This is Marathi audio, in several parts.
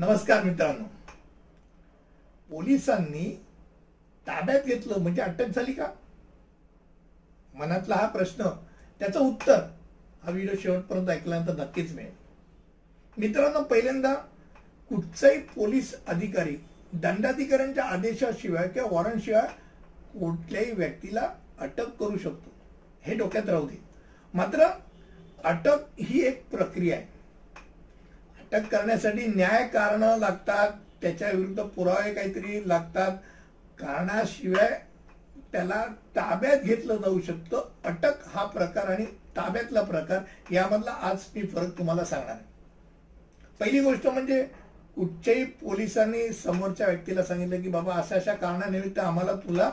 नमस्कार मित्रांनो. पोलिसांनी ताब्यात घेतलं म्हणजे अटक झाली का? मनातला हा प्रश्न त्याचं उत्तर हा व्हिडिओ शेवटपर्यंत ऐकल्यानंतर नक्कीच मिळेल. मित्रांनो पहिल्यांदा कुठचाही पोलीस अधिकारी दंडाधिकाऱ्यांच्या आदेशाशिवाय किंवा वॉरंटशिवाय कुठल्याही व्यक्तीला अटक करू शकतो. हे डोक्यात राहू दे. मात्र अटक ही एक प्रक्रिया आहे. अटक करण्यासाठी न्याय कारण लागतात त्याच्या विरुद्ध पुरावे काहीतरी लागतात. कारणाशिवाय त्याला ताब्यात घेतलं जाऊ शकतं. अटक हा प्रकार आणि ताब्यातला प्रकार यामधला आज मी फरक तुम्हाला सांगणार आहे. पहिली गोष्ट म्हणजे कुठच्याही पोलिसांनी समोरच्या व्यक्तीला सांगितलं की बाबा अशा अशा कारणानिमित्त आम्हाला तुला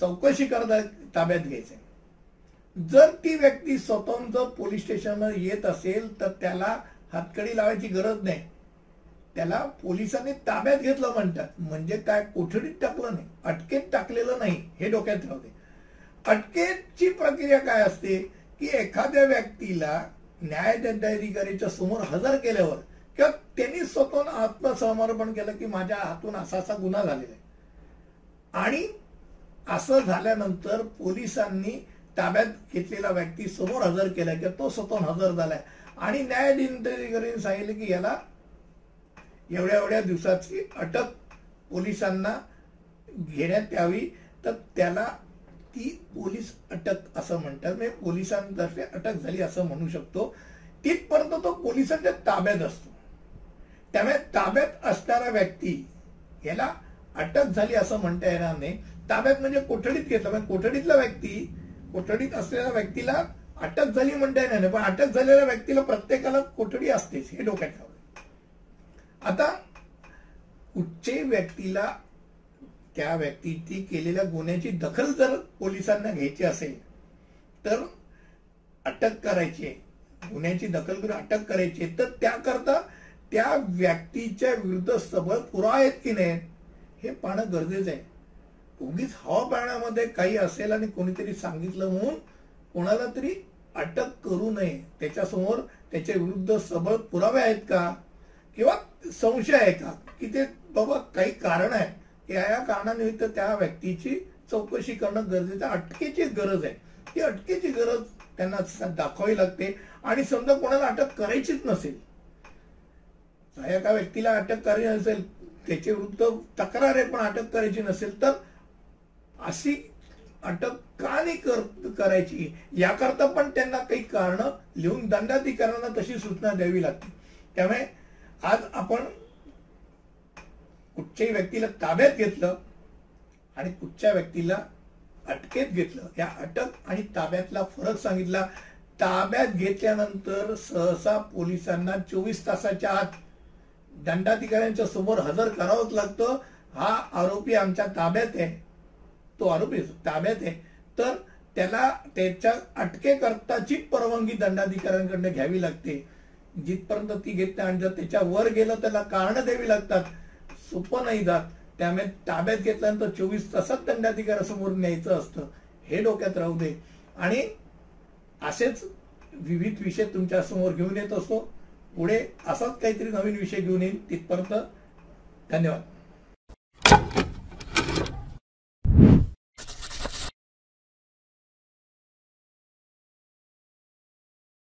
चौकशी करता ताब्यात घ्यायचंय. जर ती व्यक्ती स्वतंत्र जर पोलीस स्टेशनवर येत असेल तर त्याला हातकडी लावायची गरज नाही. त्याला पोलिसांनी ताब्यात घेतलं म्हणतात. म्हणजे काय? कोठडीत टाकलं नाही. अटकेत टाकलेलं नाही. हे डोक्यात ठेवते अटकेची प्रक्रिया काय असते? की एखाद्या व्यक्तीला न्यायदंडाधिकारीच्या समोर हजर केल्यावर किंवा त्यांनी स्वतःहून आत्मसमर्पण केलं की माझ्या हातून असा असा गुन्हा झालेला आहे. आणि असं झाल्यानंतर पोलिसांनी ताब्यात घेतलेला व्यक्ती समोर हजर केला किंवा तो स्वतःहून हजर झालाय. आणि न्यायाधीन सांगितलं की याला एवढ्या एवढ्या दिवसाची अटक पोलिसांना घेण्यात यावी. तर त्याला ती पोलीस अटक असं म्हणतात. म्हणजे पोलिसांतर्फे अटक झाली असं म्हणू शकतो. तिथपर्यंत तो पोलिसांच्या ताब्यात असतो. त्यामुळे ताब्यात असणारा व्यक्ती याला अटक झाली असं म्हणता येणार नाही. ताब्यात म्हणजे कोठडीत घेतलं. म्हणजे कोठडीतला व्यक्ती कोठडीत असलेल्या व्यक्तीला अटक झाली म्हणता येणार नाही पण अटक झालेल्या व्यक्तीला प्रत्येकाला कोठडी असतेच हे डोक्यात ठेवलं आता कुठच्याही व्यक्तीला त्या व्यक्तीची केलेल्या गुन्ह्याची दखल जर पोलिसांना घ्यायची असेल तर अटक करायची गुन्ह्याची दखल करून अटक करायची तर त्याकरता त्या व्यक्तीच्या विरुद्ध सबळ पुरावा आहेत की नाही हे पाहणं गरजेचं आहे. उगीच हवा पाण्यामध्ये काही असेल आणि कोणीतरी सांगितलं म्हणून कोणाला तरी अटक करू नये. त्याच्यासमोर त्याच्या विरुद्ध सबळ पुरावे आहेत का? किंवा संशय आहे का? की ते बाबा काही कारण आहे. या या कारणानिमित्त त्या व्यक्तीची चौकशी करणं गरजेचं अटकेची गरज आहे. ती अटकेची गरज त्यांना दाखवावी लागते. आणि समजा कोणाला अटक करायचीच नसेल एका व्यक्तीला अटक करायची नसेल त्याच्या विरुद्ध तक्रार आहे पण अटक करायची नसेल तर अशी अटक का नाही कर करायची. याकरता पण त्यांना काही कारण लिहून दंडाधिकाऱ्यांना तशी सूचना द्यावी लागते. त्यामुळे आज आपण कुठच्याही व्यक्तीला ताब्यात घेतलं आणि कुठच्या व्यक्तीला अटकेत घेतलं. या अटक आणि ताब्यातला फरक सांगितला. ताब्यात घेतल्यानंतर सहसा पोलिसांना चोवीस तासाच्या आत दंडाधिकाऱ्यांच्या समोर हजर करावंच लागतं. हा आरोपी आमच्या ताब्यात आहे. तो आरोपी ताब्यात आहे. तर त्याला त्याच्या अटकेकरताची परवानगी दंडाधिकाऱ्यांकडनं घ्यावी लागते जिथपर्यंत ती घेत नाही आणि जर त्याच्या वर गेलं त्याला कारण द्यावी लागतात सोपं नाही जात. त्यामुळे ताब्यात घेतल्यानंतर चोवीस तासात दंडाधिकाऱ्यासमोर न्यायचं असतं हे डोक्यात राहू दे. आणि असेच विविध विषय तुमच्यासमोर घेऊन येत असतो. पुढे असाच काहीतरी नवीन विषय घेऊन येईल तिथपर्यंत धन्यवाद.